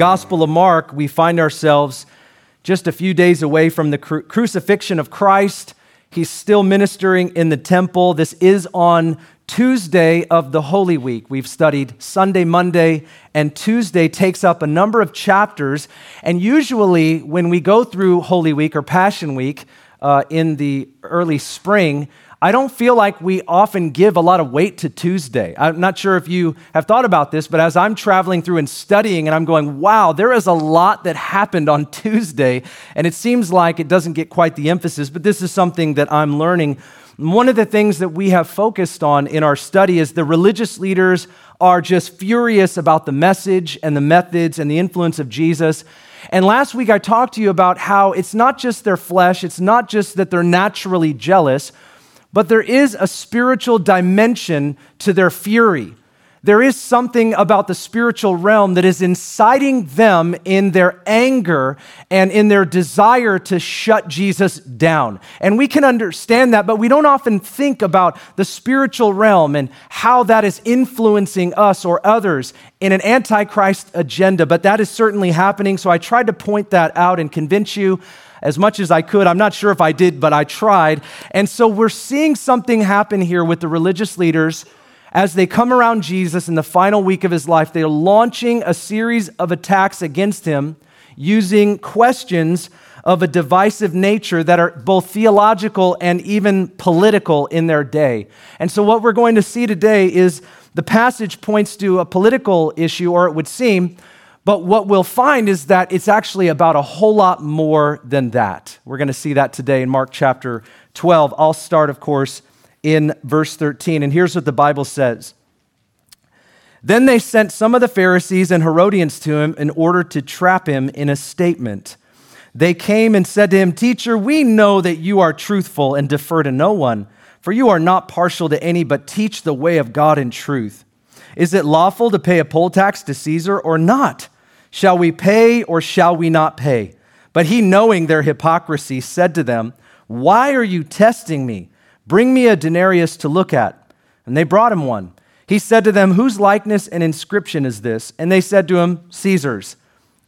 Gospel of Mark, we find ourselves just a few days away from the cru- crucifixion of Christ. He's still ministering in the temple. This is on Tuesday of the Holy Week. We've studied Sunday, Monday, and Tuesday takes up a number of chapters. And usually, when we go through Holy Week or Passion Week uh, in the early spring, I don't feel like we often give a lot of weight to Tuesday. I'm not sure if you have thought about this, but as I'm traveling through and studying, and I'm going, wow, there is a lot that happened on Tuesday, and it seems like it doesn't get quite the emphasis, but this is something that I'm learning. One of the things that we have focused on in our study is the religious leaders are just furious about the message and the methods and the influence of Jesus. And last week I talked to you about how it's not just their flesh, it's not just that they're naturally jealous but there is a spiritual dimension to their fury. There is something about the spiritual realm that is inciting them in their anger and in their desire to shut Jesus down. And we can understand that, but we don't often think about the spiritual realm and how that is influencing us or others in an antichrist agenda. But that is certainly happening. So I tried to point that out and convince you as much as I could. I'm not sure if I did, but I tried. And so we're seeing something happen here with the religious leaders as they come around Jesus in the final week of his life. They're launching a series of attacks against him using questions of a divisive nature that are both theological and even political in their day. And so, what we're going to see today is the passage points to a political issue, or it would seem, but what we'll find is that it's actually about a whole lot more than that. We're going to see that today in Mark chapter 12. I'll start, of course, in verse 13. And here's what the Bible says Then they sent some of the Pharisees and Herodians to him in order to trap him in a statement. They came and said to him, Teacher, we know that you are truthful and defer to no one, for you are not partial to any, but teach the way of God in truth. Is it lawful to pay a poll tax to Caesar or not? Shall we pay or shall we not pay? But he, knowing their hypocrisy, said to them, Why are you testing me? Bring me a denarius to look at. And they brought him one. He said to them, Whose likeness and inscription is this? And they said to him, Caesar's.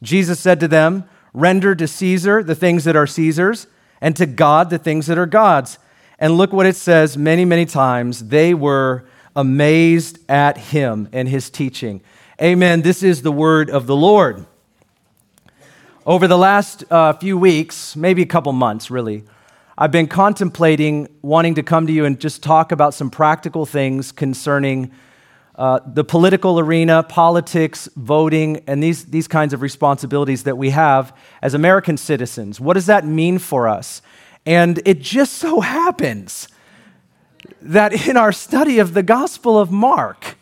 Jesus said to them, Render to Caesar the things that are Caesar's, and to God the things that are God's. And look what it says many, many times. They were amazed at him and his teaching. Amen. This is the word of the Lord. Over the last uh, few weeks, maybe a couple months really, I've been contemplating wanting to come to you and just talk about some practical things concerning uh, the political arena, politics, voting, and these, these kinds of responsibilities that we have as American citizens. What does that mean for us? And it just so happens that in our study of the Gospel of Mark,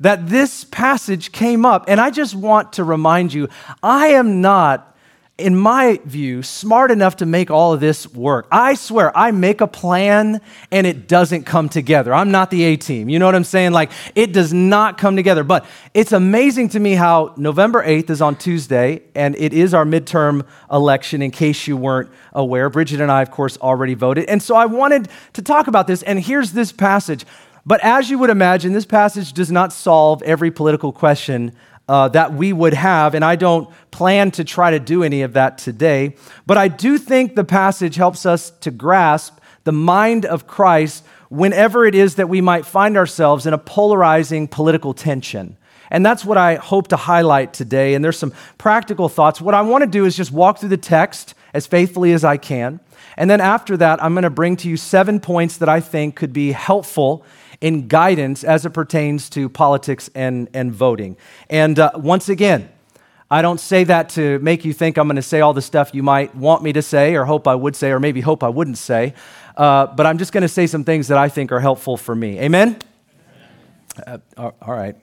that this passage came up. And I just want to remind you I am not in my view, smart enough to make all of this work. I swear, I make a plan and it doesn't come together. I'm not the A team. You know what I'm saying? Like, it does not come together. But it's amazing to me how November 8th is on Tuesday and it is our midterm election, in case you weren't aware. Bridget and I, of course, already voted. And so I wanted to talk about this. And here's this passage. But as you would imagine, this passage does not solve every political question uh, that we would have, and I don't plan to try to do any of that today. But I do think the passage helps us to grasp the mind of Christ whenever it is that we might find ourselves in a polarizing political tension. And that's what I hope to highlight today. And there's some practical thoughts. What I want to do is just walk through the text as faithfully as I can. And then after that, I'm going to bring to you seven points that I think could be helpful in guidance as it pertains to politics and, and voting. And uh, once again, I don't say that to make you think I'm going to say all the stuff you might want me to say or hope I would say or maybe hope I wouldn't say. Uh, but I'm just going to say some things that I think are helpful for me. Amen? Uh, all right.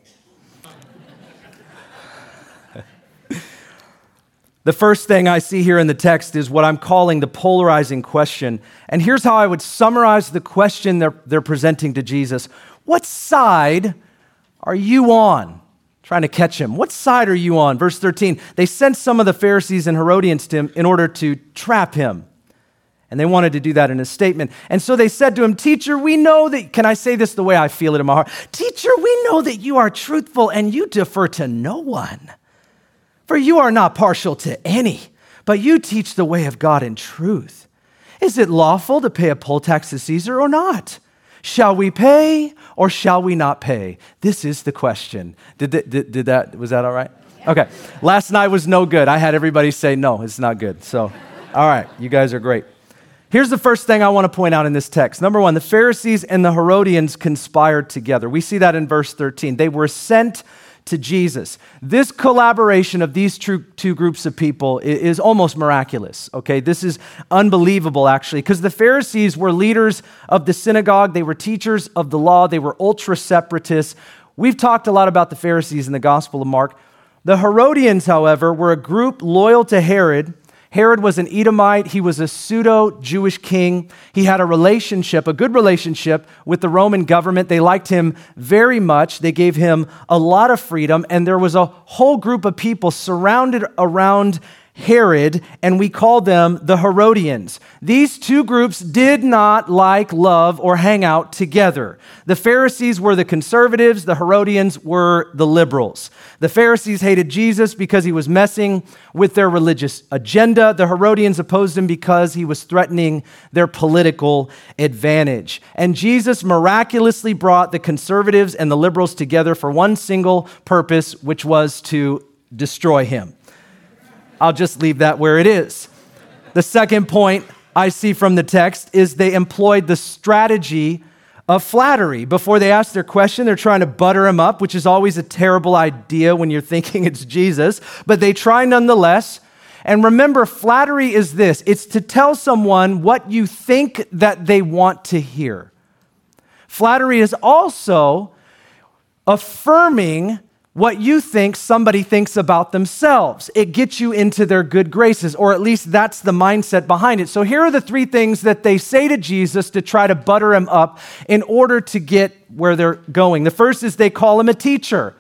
The first thing I see here in the text is what I'm calling the polarizing question. And here's how I would summarize the question they're, they're presenting to Jesus What side are you on? Trying to catch him. What side are you on? Verse 13. They sent some of the Pharisees and Herodians to him in order to trap him. And they wanted to do that in a statement. And so they said to him, Teacher, we know that, can I say this the way I feel it in my heart? Teacher, we know that you are truthful and you defer to no one For you are not partial to any, but you teach the way of God in truth. Is it lawful to pay a poll tax to Caesar or not? Shall we pay or shall we not pay? This is the question. Did, that, did, did that, was that all right? Okay. Last night was no good. I had everybody say, no, it's not good. So, all right, you guys are great. Here's the first thing I want to point out in this text. Number one, the Pharisees and the Herodians conspired together. We see that in verse 13. They were sent to Jesus. This collaboration of these two, two groups of people is almost miraculous, okay? This is unbelievable, actually, because the Pharisees were leaders of the synagogue, they were teachers of the law, they were ultra separatists. We've talked a lot about the Pharisees in the Gospel of Mark. The Herodians, however, were a group loyal to Herod Herod was an Edomite. He was a pseudo Jewish king. He had a relationship, a good relationship with the Roman government. They liked him very much. They gave him a lot of freedom. And there was a whole group of people surrounded around Herod, and we call them the Herodians. These two groups did not like, love, or hang out together. The Pharisees were the conservatives, the Herodians were the liberals. The Pharisees hated Jesus because he was messing with their religious agenda. The Herodians opposed him because he was threatening their political advantage. And Jesus miraculously brought the conservatives and the liberals together for one single purpose, which was to destroy him. I'll just leave that where it is. The second point I see from the text is they employed the strategy of flattery. Before they ask their question, they're trying to butter him up, which is always a terrible idea when you're thinking it's Jesus, but they try nonetheless. And remember, flattery is this it's to tell someone what you think that they want to hear. Flattery is also affirming what you think somebody thinks about themselves. It gets you into their good graces, or at least that's the mindset behind it. So here are the three things that they say to Jesus to try to butter him up in order to get where they're going. The first is they call him a teacher.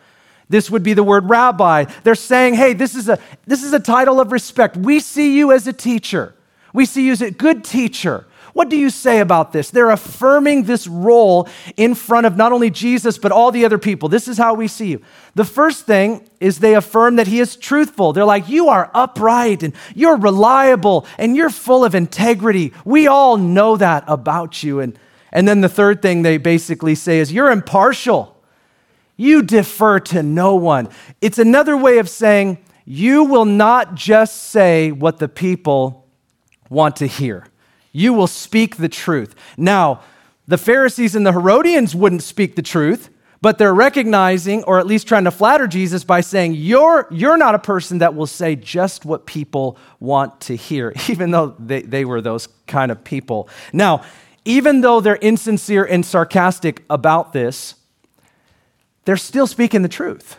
This would be the word rabbi. They're saying, hey, this is a, this is a title of respect. We see you as a teacher. We see you as a good teacher. What do you say about this? They're affirming this role in front of not only Jesus, but all the other people. This is how we see you. The first thing is they affirm that he is truthful. They're like, You are upright and you're reliable and you're full of integrity. We all know that about you. And, and then the third thing they basically say is, You're impartial. You defer to no one. It's another way of saying, You will not just say what the people want to hear. You will speak the truth. Now, the Pharisees and the Herodians wouldn't speak the truth, but they're recognizing, or at least trying to flatter Jesus by saying, You're, you're not a person that will say just what people want to hear, even though they, they were those kind of people. Now, even though they're insincere and sarcastic about this, they're still speaking the truth.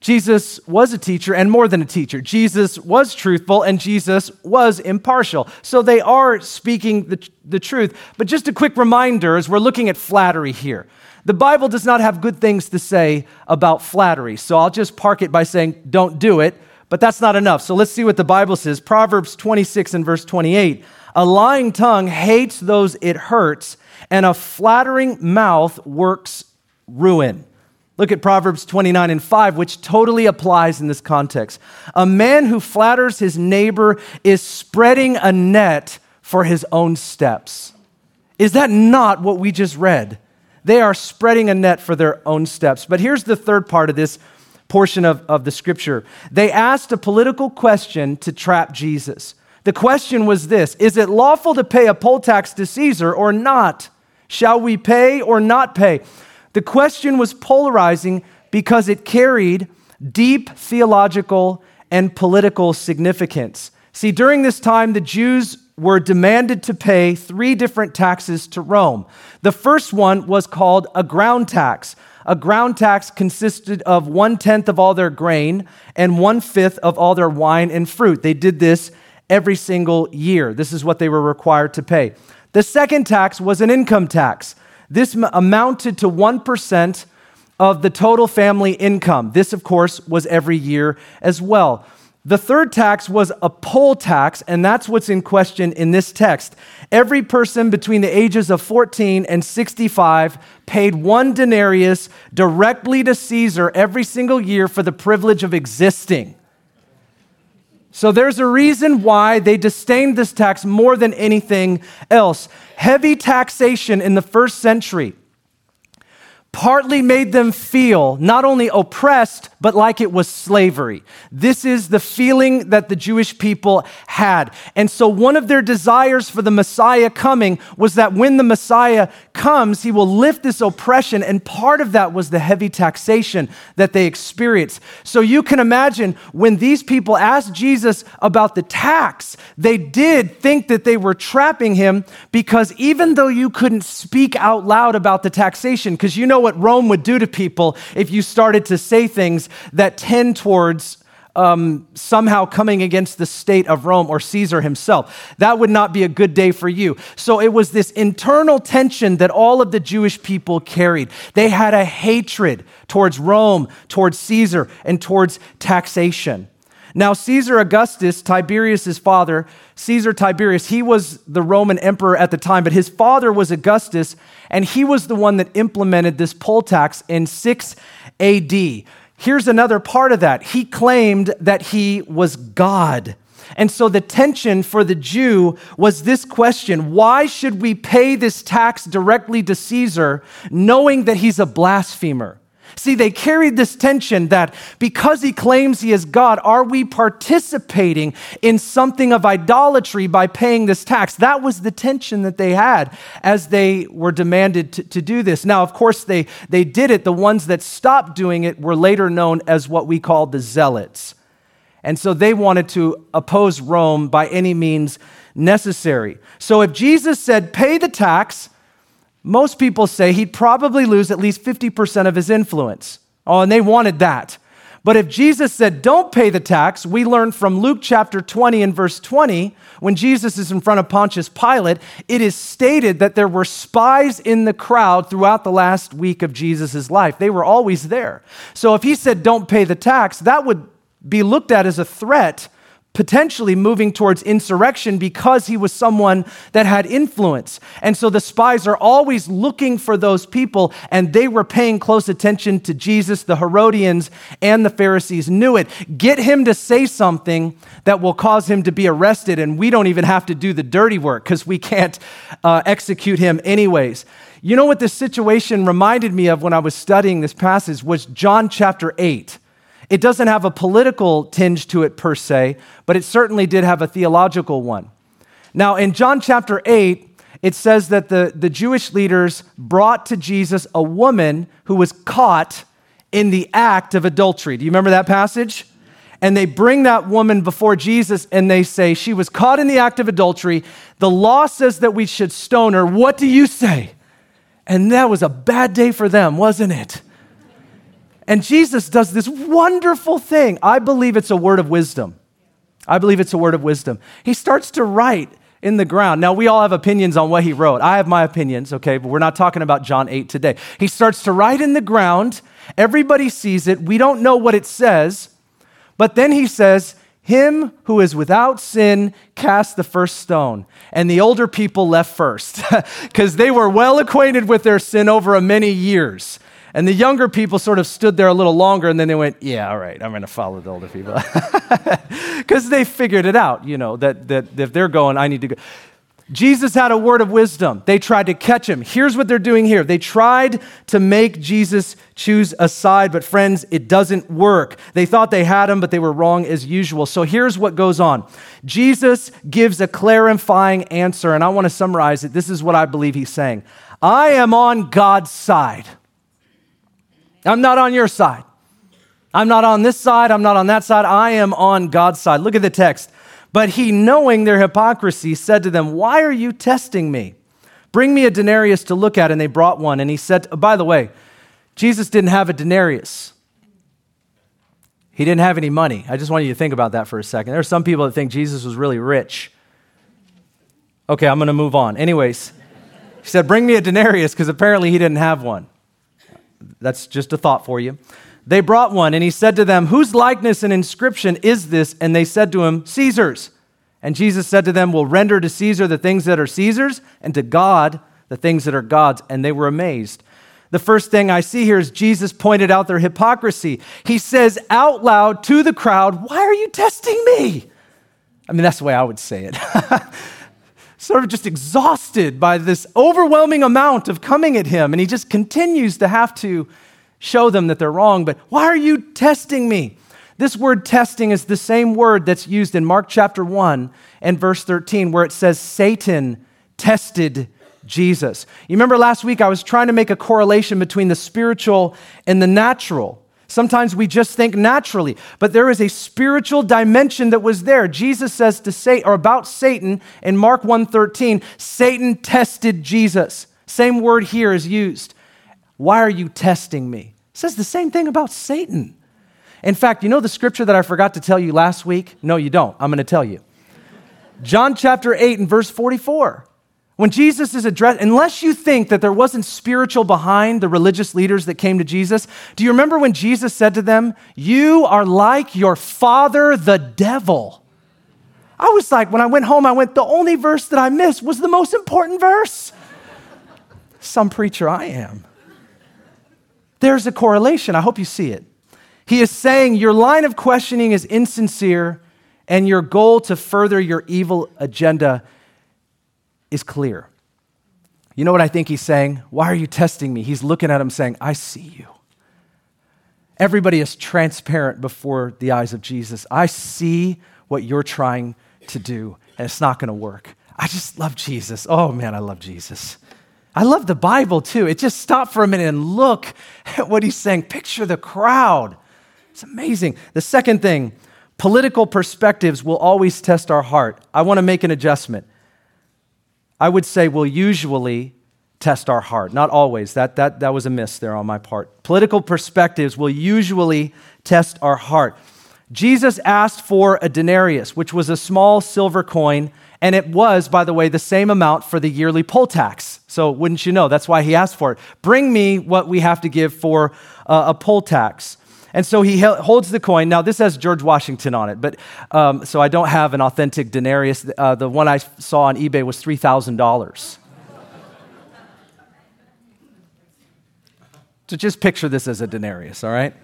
Jesus was a teacher and more than a teacher. Jesus was truthful and Jesus was impartial. So they are speaking the, the truth. But just a quick reminder as we're looking at flattery here. The Bible does not have good things to say about flattery. So I'll just park it by saying, don't do it. But that's not enough. So let's see what the Bible says. Proverbs 26 and verse 28. A lying tongue hates those it hurts, and a flattering mouth works ruin. Look at Proverbs 29 and 5, which totally applies in this context. A man who flatters his neighbor is spreading a net for his own steps. Is that not what we just read? They are spreading a net for their own steps. But here's the third part of this portion of, of the scripture they asked a political question to trap Jesus. The question was this Is it lawful to pay a poll tax to Caesar or not? Shall we pay or not pay? The question was polarizing because it carried deep theological and political significance. See, during this time, the Jews were demanded to pay three different taxes to Rome. The first one was called a ground tax. A ground tax consisted of one tenth of all their grain and one fifth of all their wine and fruit. They did this every single year. This is what they were required to pay. The second tax was an income tax. This amounted to 1% of the total family income. This, of course, was every year as well. The third tax was a poll tax, and that's what's in question in this text. Every person between the ages of 14 and 65 paid one denarius directly to Caesar every single year for the privilege of existing. So there's a reason why they disdained this tax more than anything else. Heavy taxation in the first century partly made them feel not only oppressed, but like it was slavery. This is the feeling that the Jewish people had. And so, one of their desires for the Messiah coming was that when the Messiah comes, he will lift this oppression. And part of that was the heavy taxation that they experienced. So, you can imagine when these people asked Jesus about the tax, they did think that they were trapping him because even though you couldn't speak out loud about the taxation, because you know know what Rome would do to people if you started to say things that tend towards um, somehow coming against the state of Rome or Caesar himself. That would not be a good day for you. So it was this internal tension that all of the Jewish people carried. They had a hatred towards Rome, towards Caesar, and towards taxation. Now, Caesar Augustus, Tiberius's father, Caesar Tiberius, he was the Roman emperor at the time, but his father was Augustus, and he was the one that implemented this poll tax in 6 AD. Here's another part of that. He claimed that he was God. And so the tension for the Jew was this question why should we pay this tax directly to Caesar knowing that he's a blasphemer? See, they carried this tension that because he claims he is God, are we participating in something of idolatry by paying this tax? That was the tension that they had as they were demanded to, to do this. Now, of course, they, they did it. The ones that stopped doing it were later known as what we call the Zealots. And so they wanted to oppose Rome by any means necessary. So if Jesus said, pay the tax, most people say he'd probably lose at least 50% of his influence. Oh, and they wanted that. But if Jesus said, don't pay the tax, we learn from Luke chapter 20 and verse 20, when Jesus is in front of Pontius Pilate, it is stated that there were spies in the crowd throughout the last week of Jesus' life. They were always there. So if he said, don't pay the tax, that would be looked at as a threat potentially moving towards insurrection because he was someone that had influence. And so the spies are always looking for those people, and they were paying close attention to Jesus. The Herodians and the Pharisees knew it. Get him to say something that will cause him to be arrested, and we don't even have to do the dirty work because we can't uh, execute him anyways. You know what this situation reminded me of when I was studying this passage was John chapter 8. It doesn't have a political tinge to it per se, but it certainly did have a theological one. Now, in John chapter 8, it says that the, the Jewish leaders brought to Jesus a woman who was caught in the act of adultery. Do you remember that passage? And they bring that woman before Jesus and they say, She was caught in the act of adultery. The law says that we should stone her. What do you say? And that was a bad day for them, wasn't it? And Jesus does this wonderful thing. I believe it's a word of wisdom. I believe it's a word of wisdom. He starts to write in the ground. Now, we all have opinions on what he wrote. I have my opinions, okay, but we're not talking about John 8 today. He starts to write in the ground. Everybody sees it. We don't know what it says. But then he says, Him who is without sin cast the first stone. And the older people left first because they were well acquainted with their sin over many years. And the younger people sort of stood there a little longer and then they went, Yeah, all right, I'm going to follow the older people. Because they figured it out, you know, that, that if they're going, I need to go. Jesus had a word of wisdom. They tried to catch him. Here's what they're doing here. They tried to make Jesus choose a side, but friends, it doesn't work. They thought they had him, but they were wrong as usual. So here's what goes on Jesus gives a clarifying answer, and I want to summarize it. This is what I believe he's saying I am on God's side. I'm not on your side. I'm not on this side. I'm not on that side. I am on God's side. Look at the text. But he, knowing their hypocrisy, said to them, Why are you testing me? Bring me a denarius to look at. And they brought one. And he said, oh, By the way, Jesus didn't have a denarius. He didn't have any money. I just want you to think about that for a second. There are some people that think Jesus was really rich. Okay, I'm going to move on. Anyways, he said, Bring me a denarius because apparently he didn't have one. That's just a thought for you. They brought one, and he said to them, Whose likeness and inscription is this? And they said to him, Caesar's. And Jesus said to them, Well, render to Caesar the things that are Caesar's, and to God the things that are God's. And they were amazed. The first thing I see here is Jesus pointed out their hypocrisy. He says out loud to the crowd, Why are you testing me? I mean, that's the way I would say it. sort of just exhausted by this overwhelming amount of coming at him. And he just continues to have to show them that they're wrong. But why are you testing me? This word testing is the same word that's used in Mark chapter 1 and verse 13, where it says, Satan tested Jesus. You remember last week I was trying to make a correlation between the spiritual and the natural. Sometimes we just think naturally, but there is a spiritual dimension that was there. Jesus says to say or about Satan in Mark 1:13, Satan tested Jesus. Same word here is used. Why are you testing me? It says the same thing about Satan. In fact, you know the scripture that I forgot to tell you last week? No, you don't. I'm going to tell you. John chapter 8 and verse 44. When Jesus is addressed, unless you think that there wasn't spiritual behind the religious leaders that came to Jesus, do you remember when Jesus said to them, You are like your father, the devil? I was like, when I went home, I went, The only verse that I missed was the most important verse. Some preacher I am. There's a correlation. I hope you see it. He is saying your line of questioning is insincere and your goal to further your evil agenda is clear. You know what I think he's saying? Why are you testing me? He's looking at him saying, I see you. Everybody is transparent before the eyes of Jesus. I see what you're trying to do, and it's not going to work. I just love Jesus. Oh man, I love Jesus. I love the Bible too. It just stop for a minute and look at what he's saying. Picture the crowd. It's amazing. The second thing, political perspectives will always test our heart. I want to make an adjustment. I would say will usually test our heart. Not always. That, that, that was a miss there on my part. Political perspectives will usually test our heart. Jesus asked for a denarius, which was a small silver coin, and it was, by the way, the same amount for the yearly poll tax. So, wouldn't you know? That's why he asked for it. Bring me what we have to give for uh, a poll tax. And so he holds the coin. Now, this has George Washington on it, but um, so I don't have an authentic denarius. Uh, the one I saw on eBay was $3,000. so just picture this as a denarius, all right?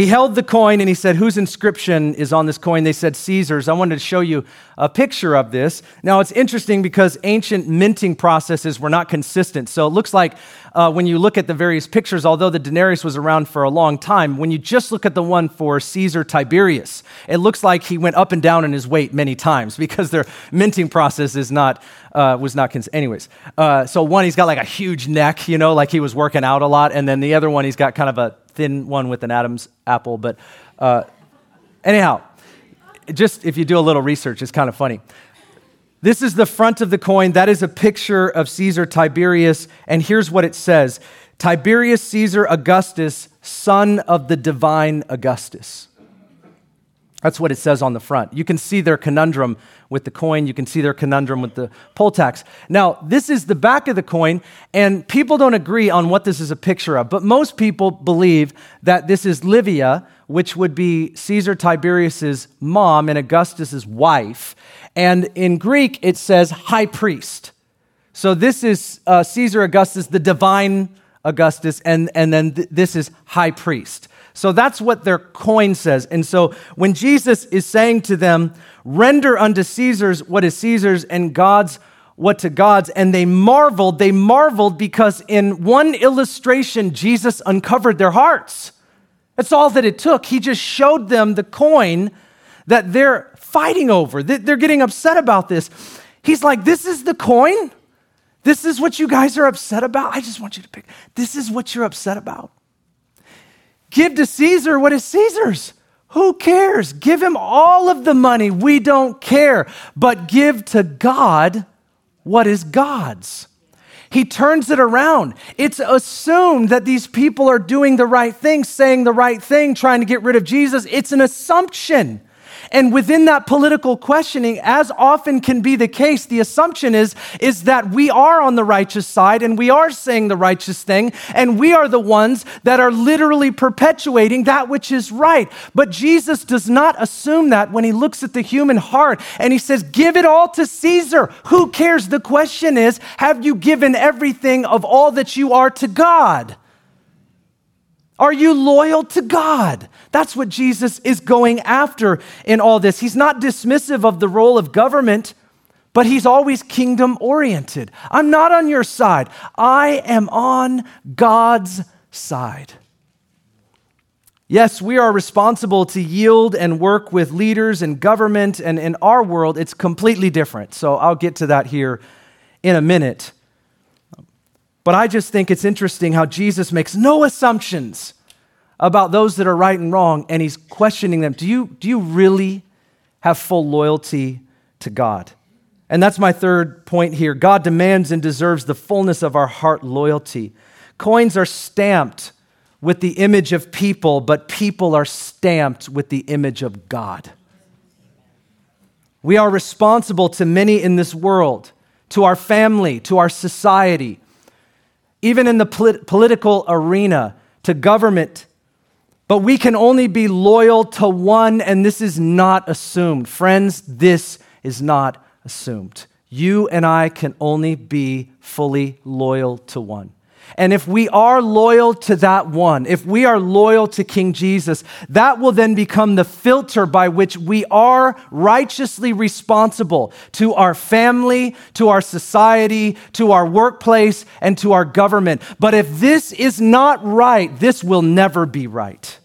He held the coin and he said, Whose inscription is on this coin? They said, Caesar's. I wanted to show you a picture of this. Now, it's interesting because ancient minting processes were not consistent. So it looks like uh, when you look at the various pictures, although the denarius was around for a long time, when you just look at the one for Caesar Tiberius, it looks like he went up and down in his weight many times because their minting process is not, uh, was not consistent. Anyways, uh, so one, he's got like a huge neck, you know, like he was working out a lot. And then the other one, he's got kind of a thin one with an Adam's apple. But uh, anyhow, just if you do a little research, it's kind of funny. This is the front of the coin. That is a picture of Caesar Tiberius. And here's what it says Tiberius Caesar Augustus, son of the divine Augustus. That's what it says on the front. You can see their conundrum with the coin. You can see their conundrum with the poll tax. Now, this is the back of the coin, and people don't agree on what this is a picture of, but most people believe that this is Livia, which would be Caesar Tiberius's mom and Augustus's wife. And in Greek, it says high priest. So this is uh, Caesar Augustus, the divine Augustus, and, and then th- this is high priest. So that's what their coin says. And so when Jesus is saying to them, render unto Caesar's what is Caesar's and God's what to God's, and they marveled, they marveled because in one illustration, Jesus uncovered their hearts. That's all that it took. He just showed them the coin that they're fighting over. They're getting upset about this. He's like, This is the coin? This is what you guys are upset about? I just want you to pick. This is what you're upset about. Give to Caesar what is Caesar's. Who cares? Give him all of the money. We don't care. But give to God what is God's. He turns it around. It's assumed that these people are doing the right thing, saying the right thing, trying to get rid of Jesus. It's an assumption. And within that political questioning, as often can be the case, the assumption is, is that we are on the righteous side and we are saying the righteous thing, and we are the ones that are literally perpetuating that which is right. But Jesus does not assume that when he looks at the human heart and he says, Give it all to Caesar. Who cares? The question is, have you given everything of all that you are to God? Are you loyal to God? That's what Jesus is going after in all this. He's not dismissive of the role of government, but he's always kingdom oriented. I'm not on your side, I am on God's side. Yes, we are responsible to yield and work with leaders and government, and in our world, it's completely different. So I'll get to that here in a minute. But I just think it's interesting how Jesus makes no assumptions about those that are right and wrong, and he's questioning them. Do you, do you really have full loyalty to God? And that's my third point here. God demands and deserves the fullness of our heart loyalty. Coins are stamped with the image of people, but people are stamped with the image of God. We are responsible to many in this world, to our family, to our society even in the polit- political arena, to government. But we can only be loyal to one, and this is not assumed. Friends, this is not assumed. You and I can only be fully loyal to one. And if we are loyal to that one, if we are loyal to King Jesus, that will then become the filter by which we are righteously responsible to our family, to our society, to our workplace, and to our government. But if this is not right, this will never be right.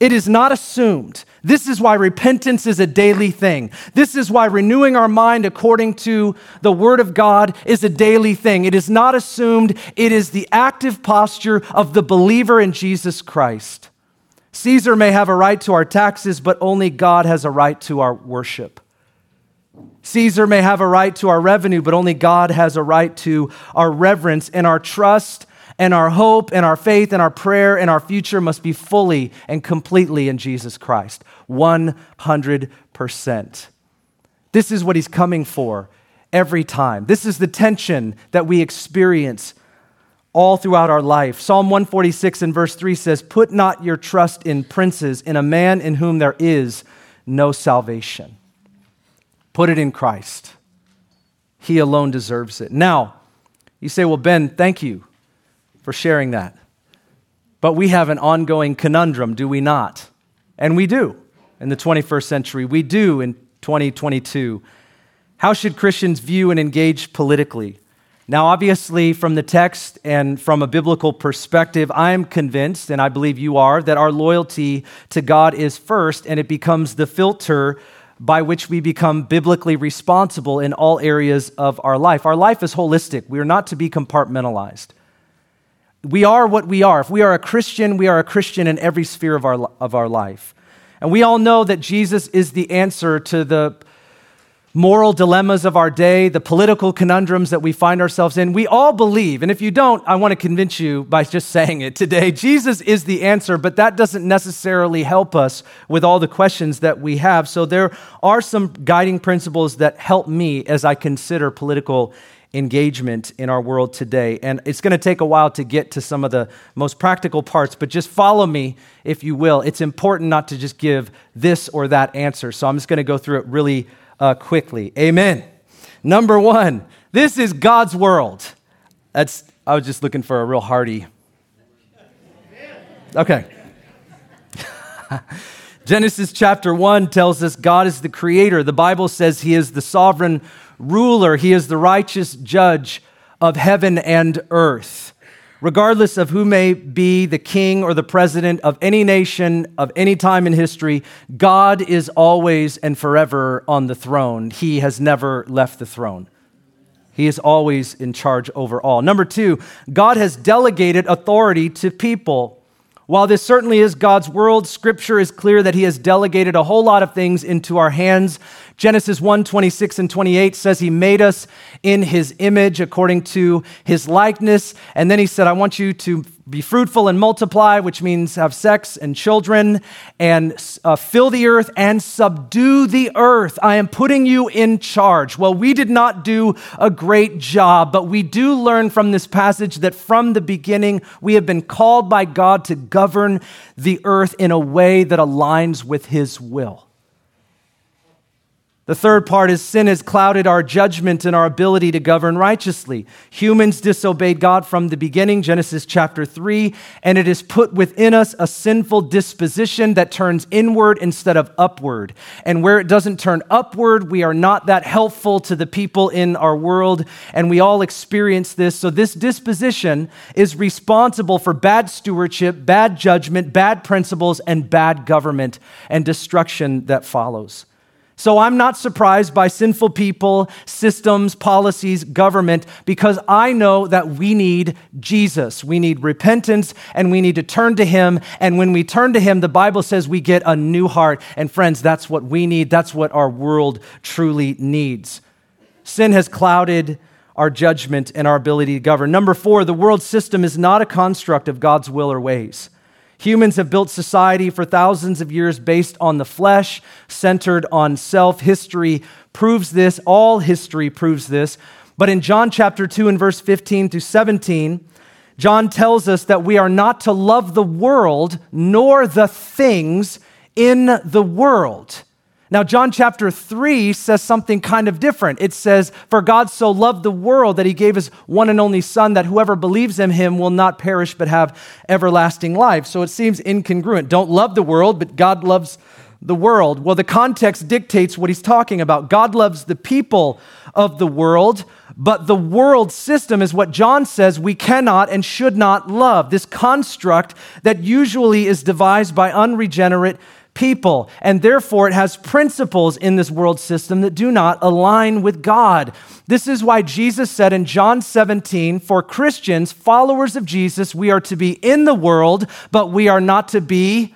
It is not assumed. This is why repentance is a daily thing. This is why renewing our mind according to the Word of God is a daily thing. It is not assumed, it is the active posture of the believer in Jesus Christ. Caesar may have a right to our taxes, but only God has a right to our worship. Caesar may have a right to our revenue, but only God has a right to our reverence and our trust and our hope and our faith and our prayer and our future must be fully and completely in Jesus Christ. 100%. This is what he's coming for every time. This is the tension that we experience all throughout our life. Psalm 146 and verse 3 says, Put not your trust in princes, in a man in whom there is no salvation. Put it in Christ. He alone deserves it. Now, you say, Well, Ben, thank you for sharing that. But we have an ongoing conundrum, do we not? And we do in the 21st century. We do in 2022. How should Christians view and engage politically? Now, obviously, from the text and from a biblical perspective, I am convinced, and I believe you are, that our loyalty to God is first, and it becomes the filter by which we become biblically responsible in all areas of our life. Our life is holistic, we are not to be compartmentalized we are what we are. If we are a Christian, we are a Christian in every sphere of our, of our life. And we all know that Jesus is the answer to the moral dilemmas of our day, the political conundrums that we find ourselves in. We all believe, and if you don't, I want to convince you by just saying it today. Jesus is the answer, but that doesn't necessarily help us with all the questions that we have. So there are some guiding principles that help me as I consider political engagement in our world today. And it's going to take a while to get to some of the most practical parts, but just follow me if you will. It's important not to just give this or that answer. So I'm just going to go through it really uh, quickly. Amen. Number one, this is God's world. That's, I was just looking for a real hearty. Okay. Genesis chapter 1 tells us God is the creator. The Bible says he is the sovereign ruler, he is the righteous judge of heaven and earth. Regardless of who may be the king or the president of any nation of any time in history, God is always and forever on the throne. He has never left the throne. He is always in charge over all. Number two, God has delegated authority to people. While this certainly is God's world, scripture is clear that he has delegated a whole lot of things into our hands. Genesis 1 26 and 28 says he made us in his image according to his likeness. And then he said, I want you to be fruitful and multiply, which means have sex and children, and uh, fill the earth and subdue the earth. I am putting you in charge. Well, we did not do a great job, but we do learn from this passage that from the beginning we have been called by God to govern the earth in a way that aligns with his will. The third part is sin has clouded our judgment and our ability to govern righteously. Humans disobeyed God from the beginning, Genesis chapter 3, and it has put within us a sinful disposition that turns inward instead of upward. And where it doesn't turn upward, we are not that helpful to the people in our world, and we all experience this. So, this disposition is responsible for bad stewardship, bad judgment, bad principles, and bad government and destruction that follows. So I'm not surprised by sinful people, systems, policies, government, because I know that we need Jesus. We need repentance and we need to turn to Him. And when we turn to Him, the Bible says we get a new heart. And friends, that's what we need. That's what our world truly needs. Sin has clouded our judgment and our ability to govern. Number four, the world system is not a construct of God's will or ways. Humans have built society for thousands of years based on the flesh, centered on self. History proves this. All history proves this. But in John chapter 2 and verse 15 through 17, John tells us that we are not to love the world nor the things in the world. Now, John chapter 3 says something kind of different. It says, For God so loved the world that he gave his one and only Son, that whoever believes in him will not perish but have everlasting life. So it seems incongruent. Don't love the world, but God loves the world. Well, the context dictates what he's talking about. God loves the people of the world, but the world system is what John says we cannot and should not love. This construct that usually is devised by unregenerate people. And therefore, it has principles in this world system that do not align with God. This is why Jesus said in John 17, for Christians, followers of Jesus, we are to be in the world, but we are not to be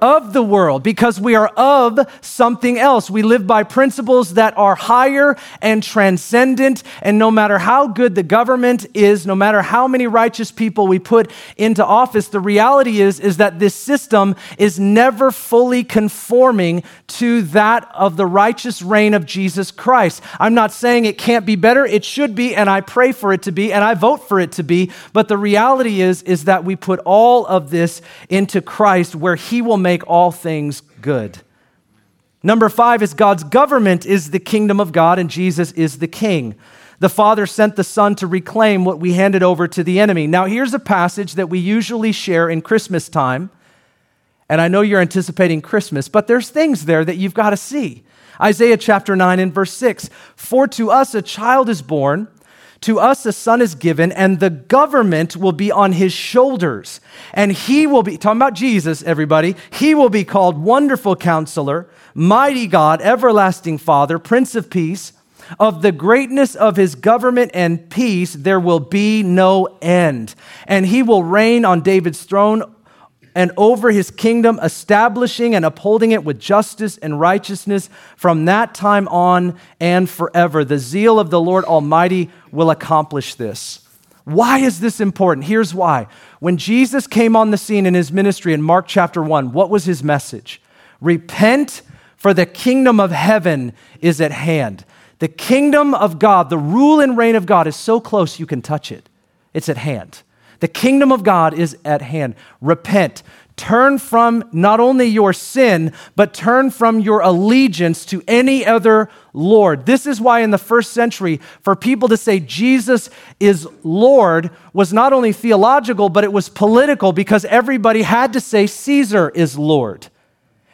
of the world because we are of something else. We live by principles that are higher and transcendent. And no matter how good the government is, no matter how many righteous people we put into office, the reality is, is that this system is never fully conforming to that of the righteous reign of Jesus Christ. I'm not saying it can't be better. It should be, and I pray for it to be, and I vote for it to be. But the reality is, is that we put all of this into Christ where he will make make all things good. Number five is God's government is the kingdom of God, and Jesus is the king. The Father sent the Son to reclaim what we handed over to the enemy. Now, here's a passage that we usually share in Christmas time. And I know you're anticipating Christmas, but there's things there that you've got to see. Isaiah chapter 9 and verse 6 For to us a child is born to us a son is given, and the government will be on his shoulders. And he will be, talking about Jesus, everybody, he will be called Wonderful Counselor, Mighty God, Everlasting Father, Prince of Peace. Of the greatness of his government and peace, there will be no end. And he will reign on David's throne and over his kingdom, establishing and upholding it with justice and righteousness from that time on and forever. The zeal of the Lord Almighty will accomplish this. Why is this important? Here's why. When Jesus came on the scene in his ministry in Mark chapter 1, what was his message? Repent, for the kingdom of heaven is at hand. The kingdom of God, the rule and reign of God is so close you can touch it. It's at hand. The kingdom of God is at hand. Repent. Turn from not only your sin, but turn from your allegiance to any other Lord. This is why, in the first century, for people to say Jesus is Lord was not only theological, but it was political because everybody had to say Caesar is Lord.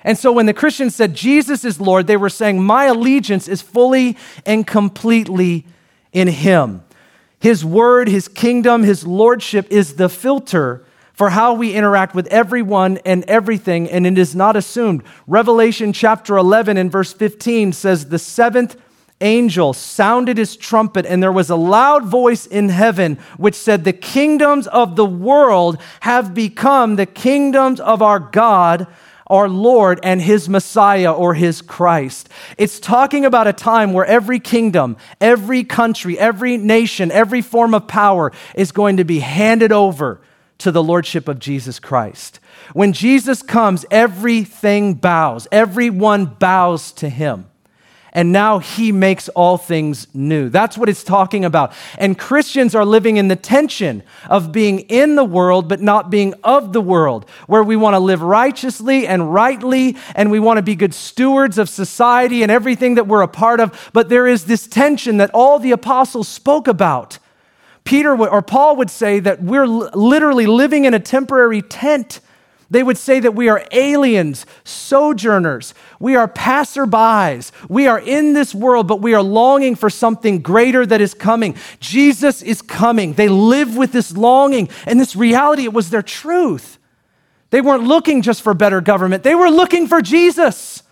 And so when the Christians said Jesus is Lord, they were saying, My allegiance is fully and completely in Him. His word, His kingdom, His lordship is the filter for how we interact with everyone and everything, and it is not assumed. Revelation chapter 11 and verse 15 says, The seventh angel sounded his trumpet, and there was a loud voice in heaven which said, The kingdoms of the world have become the kingdoms of our God our Lord and his Messiah or his Christ. It's talking about a time where every kingdom, every country, every nation, every form of power is going to be handed over to the Lordship of Jesus Christ. When Jesus comes, everything bows, everyone bows to him. and now he makes all things new. That's what it's talking about. And Christians are living in the tension of being in the world, but not being of the world, where we want to live righteously and rightly, and we want to be good stewards of society and everything that we're a part of. But there is this tension that all the apostles spoke about. Peter or Paul would say that we're literally living in a temporary tent they would say that we are aliens, sojourners, we are passerbys, we are in this world, but we are longing for something greater that is coming. Jesus is coming. They live with this longing and this reality. It was their truth. They weren't looking just for better government, they were looking for Jesus.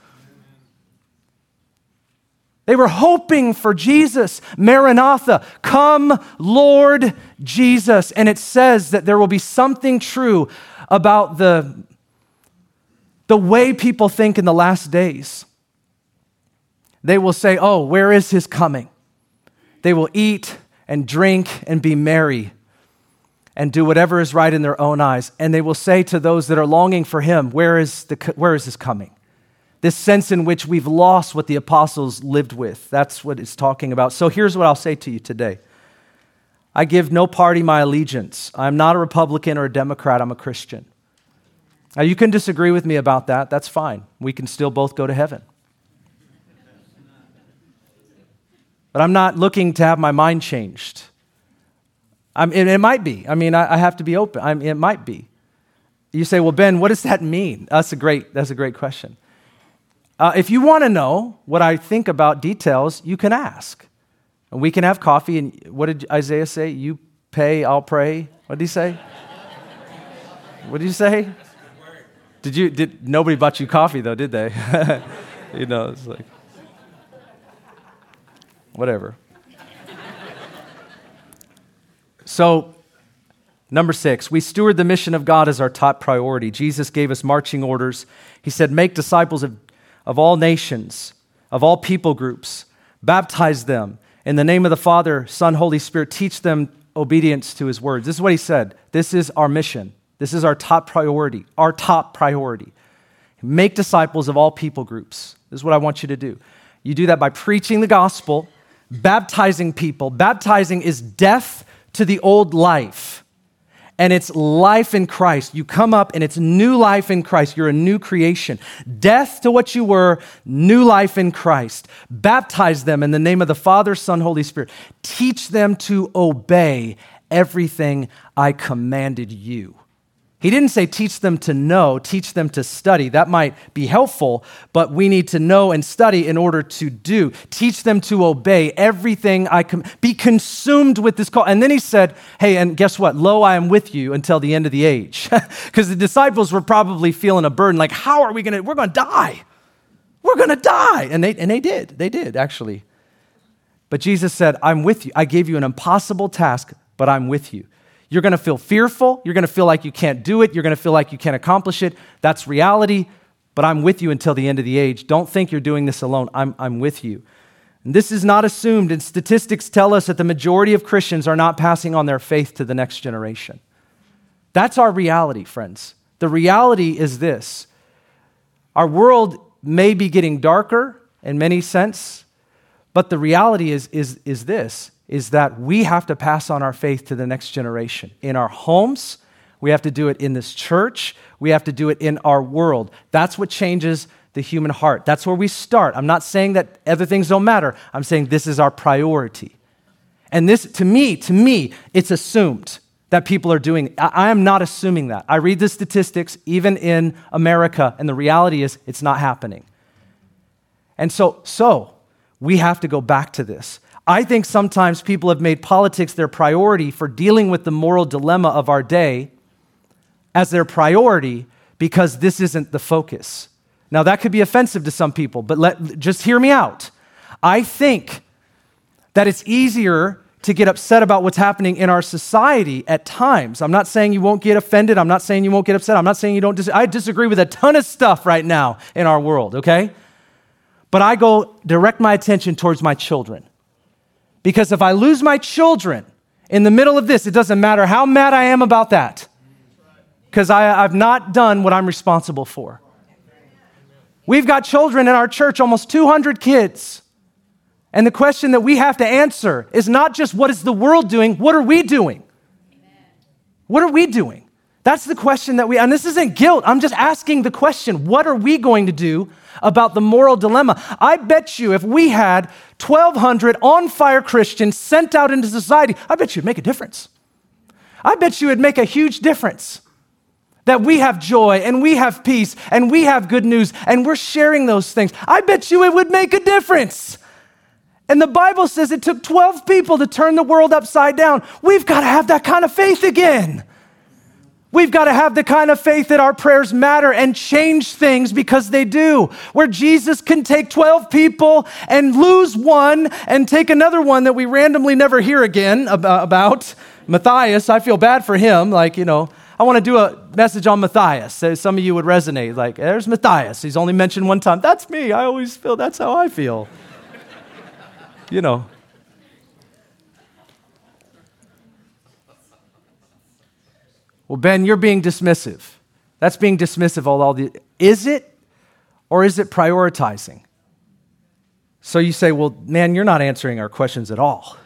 They were hoping for Jesus. Maranatha, come, Lord Jesus. And it says that there will be something true about the, the way people think in the last days. They will say, Oh, where is his coming? They will eat and drink and be merry and do whatever is right in their own eyes. And they will say to those that are longing for him, Where is, the, where is his coming? This sense in which we've lost what the apostles lived with. That's what it's talking about. So here's what I'll say to you today I give no party my allegiance. I'm not a Republican or a Democrat, I'm a Christian. Now, you can disagree with me about that. That's fine. We can still both go to heaven. But I'm not looking to have my mind changed. I it, might be. I mean, I, have to be open. I it might be. You say, well, Ben, what does that mean? That's a great, that's a great question. Uh, if you want to know what I think about details, you can ask. And we can have coffee. And what did Isaiah say? You pay, I'll pray. What did he say? what did you say? Did you? Did nobody bought you coffee though? Did they? you know, it's like whatever. So, number six, we steward the mission of God as our top priority. Jesus gave us marching orders. He said, "Make disciples of, of all nations, of all people groups, baptize them." In the name of the Father, Son, Holy Spirit, teach them obedience to his words. This is what he said. This is our mission. This is our top priority. Our top priority. Make disciples of all people groups. This is what I want you to do. You do that by preaching the gospel, baptizing people. Baptizing is death to the old life and it's life in Christ. You come up and it's new life in Christ. You're a new creation. Death to what you were, new life in Christ. Baptize them in the name of the Father, Son, Holy Spirit. Teach them to obey everything I commanded you. He didn't say teach them to know, teach them to study. That might be helpful, but we need to know and study in order to do. Teach them to obey everything I com- be consumed with this call. And then he said, "Hey, and guess what? Lo, I am with you until the end of the age." Because the disciples were probably feeling a burden like, "How are we going to we're going to die. We're going to die." And they and they did. They did actually. But Jesus said, "I'm with you. I gave you an impossible task, but I'm with you." You're going to feel fearful. You're going to feel like you can't do it. You're going to feel like you can't accomplish it. That's reality, but I'm with you until the end of the age. Don't think you're doing this alone. I'm, I'm with you. And this is not assumed, and statistics tell us that the majority of Christians are not passing on their faith to the next generation. That's our reality, friends. The reality is this our world may be getting darker in many sense, but the reality is, is, is this is that we have to pass on our faith to the next generation. In our homes, we have to do it in this church, we have to do it in our world. That's what changes the human heart. That's where we start. I'm not saying that other things don't matter, I'm saying this is our priority. And this, to me, to me, it's assumed that people are doing. I, I am not assuming that. I read the statistics, even in America, and the reality is it's not happening. And so, so we have to go back to this. I think sometimes people have made politics their priority for dealing with the moral dilemma of our day as their priority because this isn't the focus. Now, that could be offensive to some people, but let, just hear me out. I think that it's easier to get upset about what's happening in our society at times. I'm not saying you won't get offended. I'm not saying you won't get upset. I'm not saying you don't. Dis- I disagree with a ton of stuff right now in our world, okay? But I go direct my attention towards my children. Because if I lose my children in the middle of this, it doesn't matter how mad I am about that, because I've not done what I'm responsible for. We've got children in our church, almost 200 kids, And the question that we have to answer is not just what is the world doing, what are we doing? What are we doing? That's the question that we, and this isn't guilt. I'm just asking the question what are we going to do about the moral dilemma? I bet you if we had 1,200 on fire Christians sent out into society, I bet you it'd make a difference. I bet you it'd make a huge difference that we have joy and we have peace and we have good news and we're sharing those things. I bet you it would make a difference. And the Bible says it took 12 people to turn the world upside down. We've got to have that kind of faith again. We've got to have the kind of faith that our prayers matter and change things because they do. Where Jesus can take 12 people and lose one and take another one that we randomly never hear again uh, about. Matthias, I feel bad for him. Like, you know, I want to do a message on Matthias. Uh, some of you would resonate. Like, there's Matthias. He's only mentioned one time. That's me. I always feel that's how I feel you know. Well, Ben, you're being dismissive. That's being dismissive of all the. Is it or is it prioritizing? So you say, well, man, you're not answering our questions at all.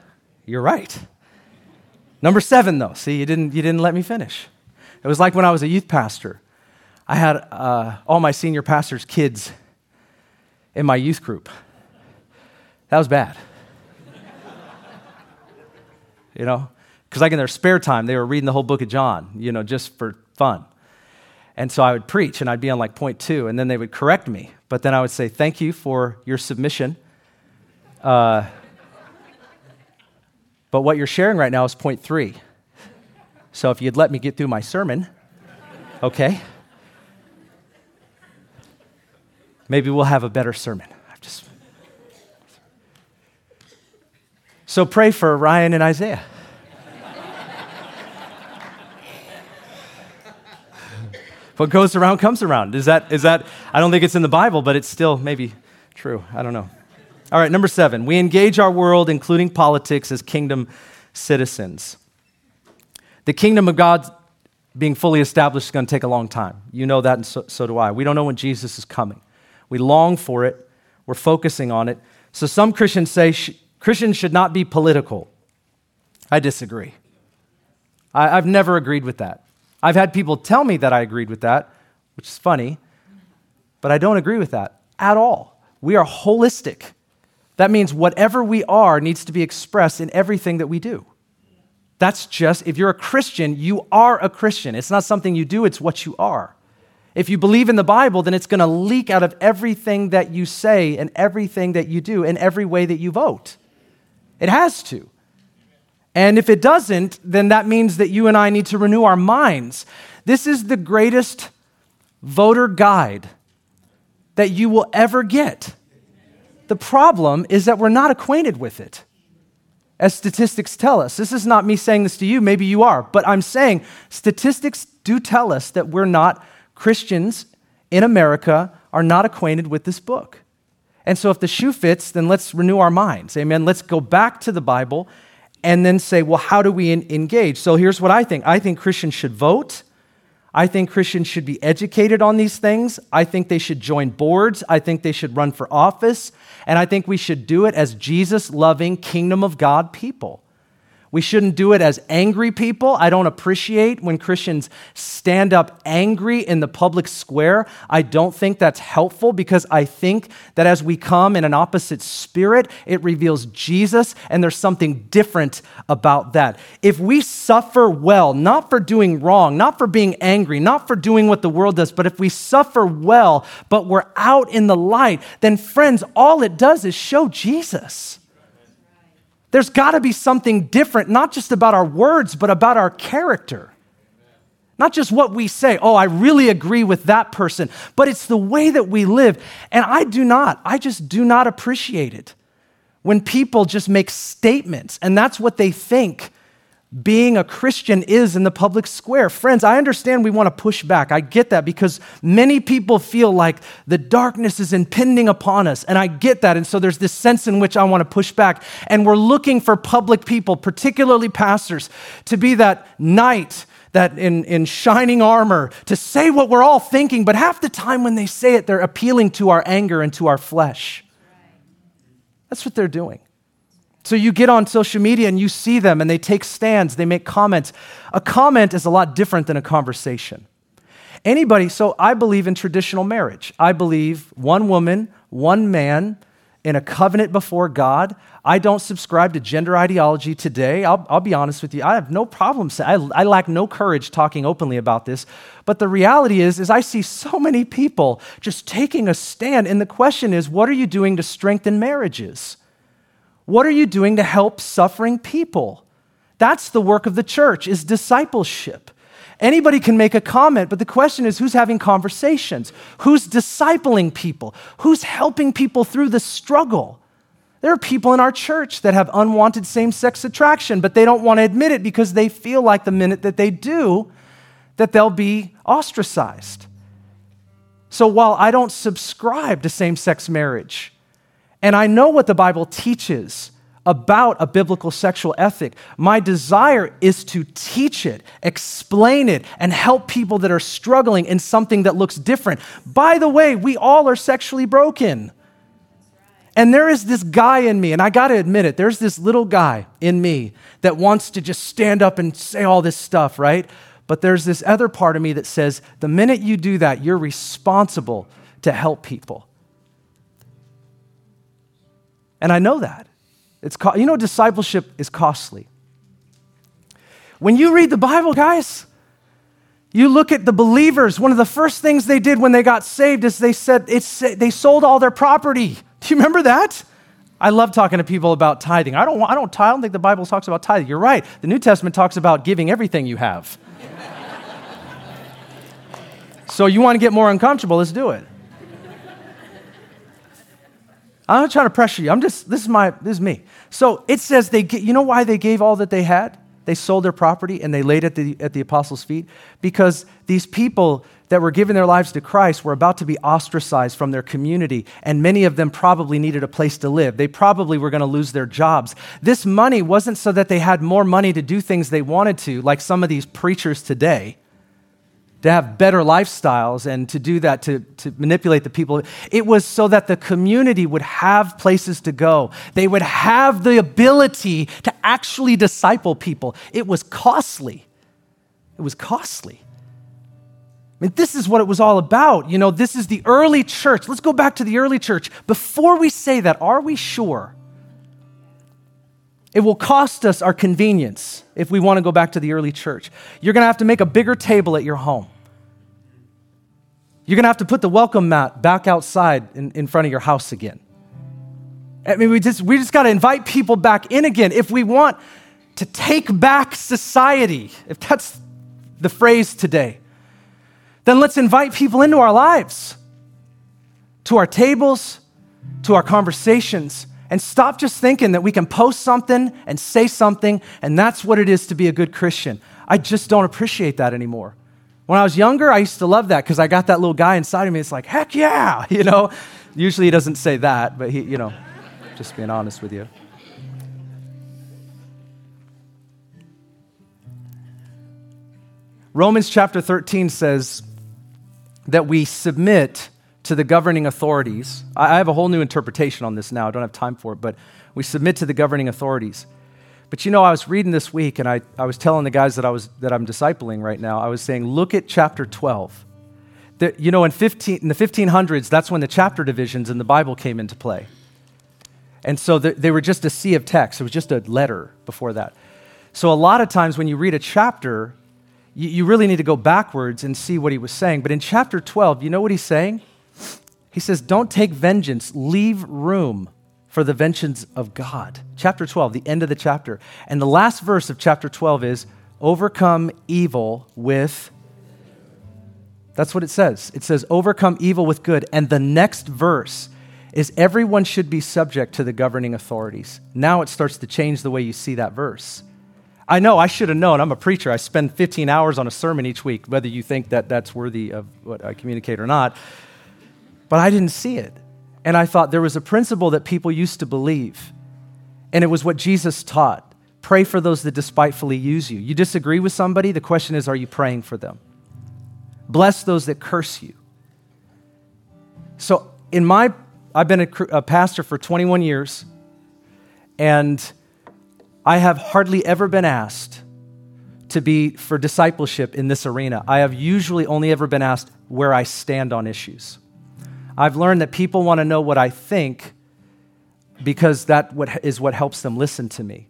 You're right. Number seven, though, see, you didn't, you didn't let me finish. It was like when I was a youth pastor. I had uh, all my senior pastor's kids in my youth group. That was bad you know? Because like in their spare time, they were reading the whole book of John, you know, just for fun. And so I would preach and I'd be on like point two, and then they would correct me. But then I would say, Thank you for your submission. Uh, but what you're sharing right now is point three. So if you'd let me get through my sermon, okay? Maybe we'll have a better sermon. Just So pray for Ryan and Isaiah. What goes around comes around. Is that, is that, I don't think it's in the Bible, but it's still maybe true. I don't know. All right, number seven, we engage our world, including politics, as kingdom citizens. The kingdom of God being fully established is going to take a long time. You know that, and so, so do I. We don't know when Jesus is coming. We long for it, we're focusing on it. So some Christians say, Christians should not be political. I disagree. I, have never agreed with that. I've had people tell me that I agreed with that, which is funny, but I don't agree with that at all. We are holistic. That means whatever we are needs to be expressed in everything that we do. That's just, if you're a Christian, you are a Christian. It's not something you do, it's what you are. If you believe in the Bible, then it's going to leak out of everything that you say and everything that you do and every way that you vote. It has to. And if it doesn't, then that means that you and I need to renew our minds. This is the greatest voter guide that you will ever get. The problem is that we're not acquainted with it, as statistics tell us. This is not me saying this to you, maybe you are, but I'm saying statistics do tell us that we're not, Christians in America are not acquainted with this book. And so, if the shoe fits, then let's renew our minds. Amen. Let's go back to the Bible and then say, well, how do we engage? So, here's what I think I think Christians should vote. I think Christians should be educated on these things. I think they should join boards. I think they should run for office. And I think we should do it as Jesus loving, kingdom of God people. We shouldn't do it as angry people. I don't appreciate when Christians stand up angry in the public square. I don't think that's helpful because I think that as we come in an opposite spirit, it reveals Jesus, and there's something different about that. If we suffer well, not for doing wrong, not for being angry, not for doing what the world does, but if we suffer well, but we're out in the light, then friends, all it does is show Jesus. There's got to be something different, not just about our words, but about our character. Not just what we say, oh, I really agree with that person, but it's the way that we live. And I do not, I just do not appreciate it when people just make statements and that's what they think being a Christian is in the public square. Friends, I understand we want to push back. I get that because many people feel like the darkness is impending upon us. And I get that. And so there's this sense in which I want to push back. And we're looking for public people, particularly pastors, to be that knight that in, in shining armor to say what we're all thinking, but half the time when they say it, they're appealing to our anger and to our flesh. That's what they're doing. So you get on social media and you see them and they take stands, they make comments. A comment is a lot different than a conversation. Anybody, so I believe in traditional marriage. I believe one woman, one man in a covenant before God. I don't subscribe to gender ideology today. I'll, I'll be honest with you. I have no problem I, I lack no courage talking openly about this. But the reality is, is I see so many people just taking a stand. And the question is, what are you doing to strengthen marriages? What are you doing to help suffering people? That's the work of the church is discipleship. Anybody can make a comment, but the question is who's having conversations? Who's discipling people? Who's helping people through the struggle? There are people in our church that have unwanted same sex attraction, but they don't want to admit it because they feel like the minute that they do, that they'll be ostracized. So while I don't subscribe to same sex marriage, and I know what the Bible teaches about a biblical sexual ethic. My desire is to teach it, explain it, and help people that are struggling in something that looks different. By the way, we all are sexually broken. And there is this guy in me, and I got to admit it, there's this little guy in me that wants to just stand up and say all this stuff, right? But there's this other part of me that says the minute you do that, you're responsible to help people. And I know that. It's co- you know, discipleship is costly. When you read the Bible, guys, you look at the believers, one of the first things they did when they got saved is they said it's, they sold all their property. Do you remember that? I love talking to people about tithing. I don't, I don't, tithe. I don't think the Bible talks about tithing. You're right. The New Testament talks about giving everything you have. so you want to get more uncomfortable, let's do it. I'm not trying to pressure you. I'm just, this is my, this is me. So it says they, you know why they gave all that they had? They sold their property and they laid it at the, at the apostles' feet? Because these people that were giving their lives to Christ were about to be ostracized from their community, and many of them probably needed a place to live. They probably were going to lose their jobs. This money wasn't so that they had more money to do things they wanted to, like some of these preachers today to have better lifestyles and to do that, to, to manipulate the people. It was so that the community would have places to go. They would have the ability to actually disciple people. It was costly. It was costly. I mean, this is what it was all about. You know, this is the early church. Let's go back to the early church. Before we say that, are we sure? It will cost us our convenience if we want to go back to the early church. You're going to have to make a bigger table at your home. You're going to have to put the welcome mat back outside in, in front of your house again. I mean, we just, we just got to invite people back in again. If we want to take back society, if that's the phrase today, then let's invite people into our lives, to our tables, to our conversations, and stop just thinking that we can post something and say something, and that's what it is to be a good Christian. I just don't appreciate that anymore. When I was younger, I used to love that because I got that little guy inside of me. It's like, heck yeah, you know. Usually he doesn't say that, but he, you know, just being honest with you. Romans chapter 13 says that we submit to the governing authorities. I have a whole new interpretation on this now. I don't have time for it, but we submit to the governing authorities. But you know, I was reading this week and I, I was telling the guys that, I was, that I'm discipling right now, I was saying, look at chapter 12. The, you know, in, 15, in the 1500s, that's when the chapter divisions in the Bible came into play. And so the, they were just a sea of text, it was just a letter before that. So a lot of times when you read a chapter, you, you really need to go backwards and see what he was saying. But in chapter 12, you know what he's saying? He says, Don't take vengeance, leave room for the vengeance of God. Chapter 12, the end of the chapter. And the last verse of chapter 12 is overcome evil with. That's what it says. It says, overcome evil with good. And the next verse is everyone should be subject to the governing authorities. Now it starts to change the way you see that verse. I know, I should have known. I'm a preacher. I spend 15 hours on a sermon each week, whether you think that that's worthy of what I communicate or not. But I didn't see it. And I thought there was a principle that people used to believe, and it was what Jesus taught pray for those that despitefully use you. You disagree with somebody, the question is, are you praying for them? Bless those that curse you. So, in my, I've been a, a pastor for 21 years. And I have hardly ever been asked to be for discipleship in this arena. I have usually only ever been asked where I stand on issues. I've learned that people want to know what I think because that is what helps them listen to me.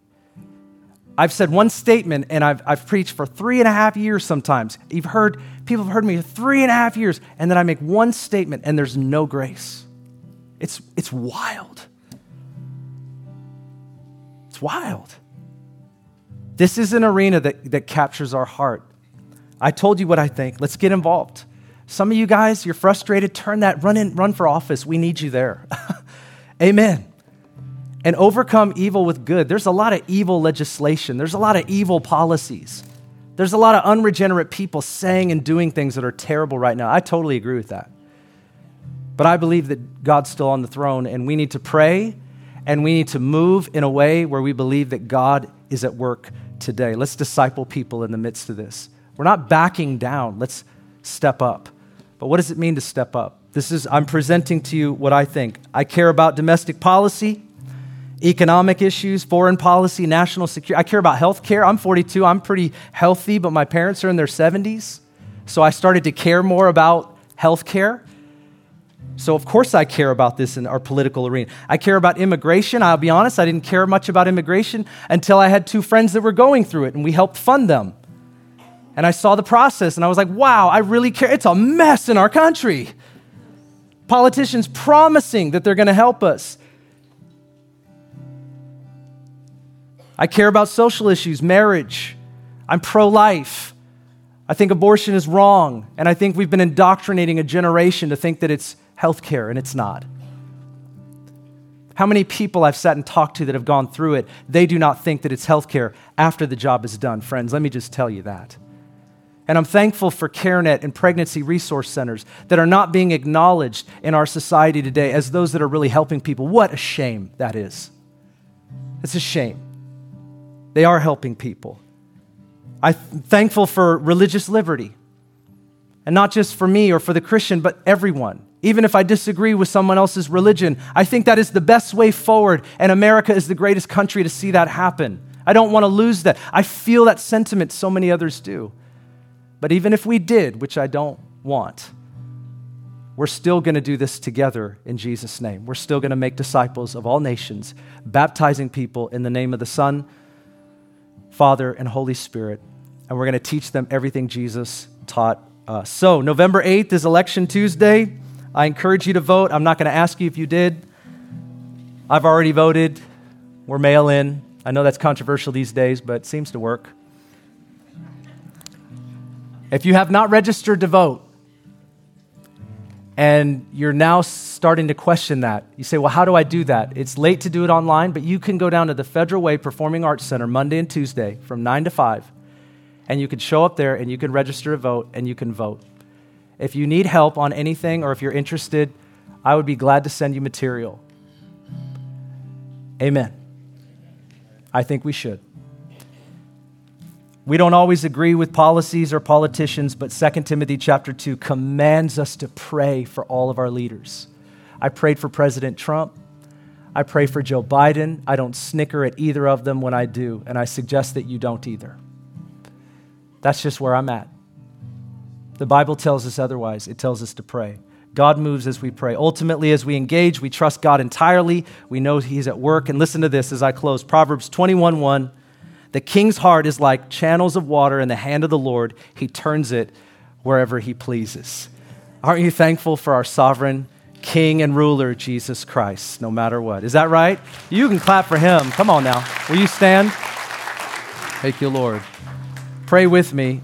I've said one statement and I've, I've preached for three and a half years sometimes. You've heard, people have heard me three and a half years, and then I make one statement and there's no grace. It's, it's wild. It's wild. This is an arena that, that captures our heart. I told you what I think. Let's get involved. Some of you guys, you're frustrated. Turn that, run in, run for office. We need you there. Amen. And overcome evil with good. There's a lot of evil legislation. There's a lot of evil policies. There's a lot of unregenerate people saying and doing things that are terrible right now. I totally agree with that. But I believe that God's still on the throne, and we need to pray and we need to move in a way where we believe that God is at work today. Let's disciple people in the midst of this. We're not backing down. Let's step up. But what does it mean to step up? This is, I'm presenting to you what I think. I care about domestic policy, economic issues, foreign policy, national security. I care about health care. I'm 42. I'm pretty healthy, but my parents are in their 70s. So I started to care more about health care. So, of course, I care about this in our political arena. I care about immigration. I'll be honest, I didn't care much about immigration until I had two friends that were going through it and we helped fund them. And I saw the process and I was like, wow, I really care. It's a mess in our country. Politicians promising that they're going to help us. I care about social issues, marriage. I'm pro life. I think abortion is wrong. And I think we've been indoctrinating a generation to think that it's healthcare, and it's not. How many people I've sat and talked to that have gone through it, they do not think that it's healthcare after the job is done. Friends, let me just tell you that. And I'm thankful for CareNet and pregnancy resource centers that are not being acknowledged in our society today as those that are really helping people. What a shame that is. It's a shame. They are helping people. I'm thankful for religious liberty. And not just for me or for the Christian, but everyone even if I disagree with someone else's religion. I think that is the best way forward, and America is the greatest country to see that happen. I don't want to lose that. I feel that sentiment, so many others do. But even if we did, which I don't want, we're still going to do this together in Jesus' name. We're still going to make disciples of all nations, baptizing people in the name of the Son, Father, and Holy Spirit. And we're going to teach them everything Jesus taught us. So, November 8th is Election Tuesday. I encourage you to vote. I'm not going to ask you if you did. I've already voted. We're mail in. I know that's controversial these days, but it seems to work. If you have not registered to vote, and you're now starting to question that. You say, well, how do I do that? It's late to do it online, but you can go down to the Federal Way Performing Arts Center Monday and Tuesday from 9 to 5, and you can show up there and you can register to vote and you can vote. If you need help on anything or if you're interested, I would be glad to send you material. Amen. I think we should. We don't always agree with policies or politicians, but 2 Timothy chapter 2 commands us to pray for all of our leaders. I prayed for President Trump. I pray for Joe Biden. I don't snicker at either of them when I do, and I suggest that you don't either. That's just where I'm at. The Bible tells us otherwise. It tells us to pray. God moves as we pray. Ultimately, as we engage, we trust God entirely. We know He's at work. And listen to this as I close Proverbs 21 1. The king's heart is like channels of water in the hand of the Lord, He turns it wherever He pleases. Aren't you thankful for our sovereign King and ruler, Jesus Christ, no matter what? Is that right? You can clap for Him. Come on now. Will you stand? Thank you, Lord. Pray with me.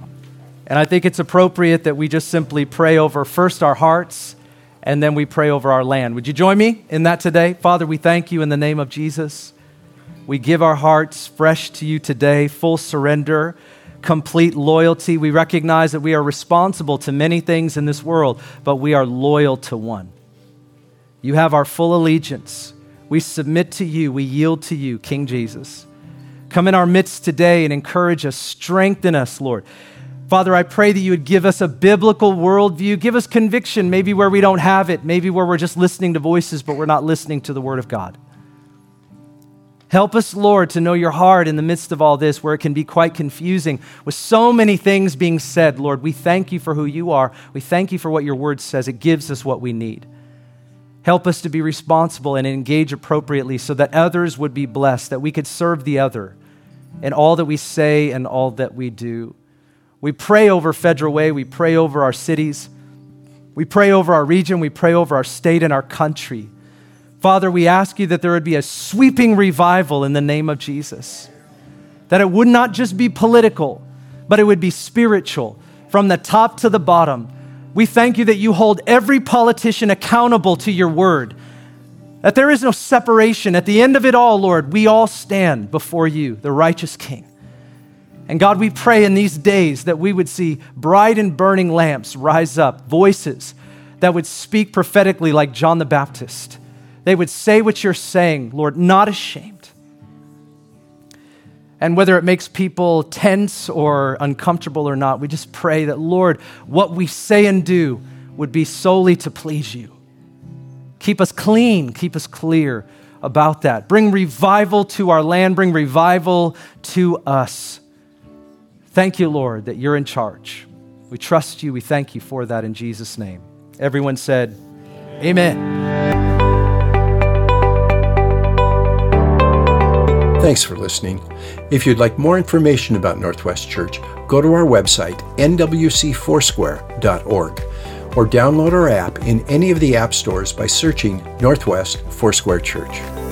And I think it's appropriate that we just simply pray over first our hearts and then we pray over our land. Would you join me in that today? Father, we thank you in the name of Jesus. We give our hearts fresh to you today, full surrender, complete loyalty. We recognize that we are responsible to many things in this world, but we are loyal to one. You have our full allegiance. We submit to you, we yield to you, King Jesus. Come in our midst today and encourage us, strengthen us, Lord. Father, I pray that you would give us a biblical worldview. Give us conviction, maybe where we don't have it, maybe where we're just listening to voices, but we're not listening to the Word of God. Help us, Lord, to know your heart in the midst of all this, where it can be quite confusing with so many things being said. Lord, we thank you for who you are. We thank you for what your word says. It gives us what we need. Help us to be responsible and engage appropriately so that others would be blessed, that we could serve the other in all that we say and all that we do. We pray over Federal Way, we pray over our cities, we pray over our region, we pray over our state and our country. Father, we ask you that there would be a sweeping revival in the name of Jesus. That it would not just be political, but it would be spiritual from the top to the bottom. We thank you that you hold every politician accountable to your word. That there is no separation. At the end of it all, Lord, we all stand before you, the righteous King. And God, we pray in these days that we would see bright and burning lamps rise up, voices that would speak prophetically like John the Baptist they would say what you're saying, Lord, not ashamed. And whether it makes people tense or uncomfortable or not, we just pray that, Lord, what we say and do would be solely to please you. Keep us clean, keep us clear about that. Bring revival to our land, bring revival to us. Thank you, Lord, that you're in charge. We trust you. We thank you for that in Jesus' name. Everyone said, Amen. Amen. Thanks for listening. If you'd like more information about Northwest Church, go to our website, nwcfoursquare.org, or download our app in any of the app stores by searching Northwest Foursquare Church.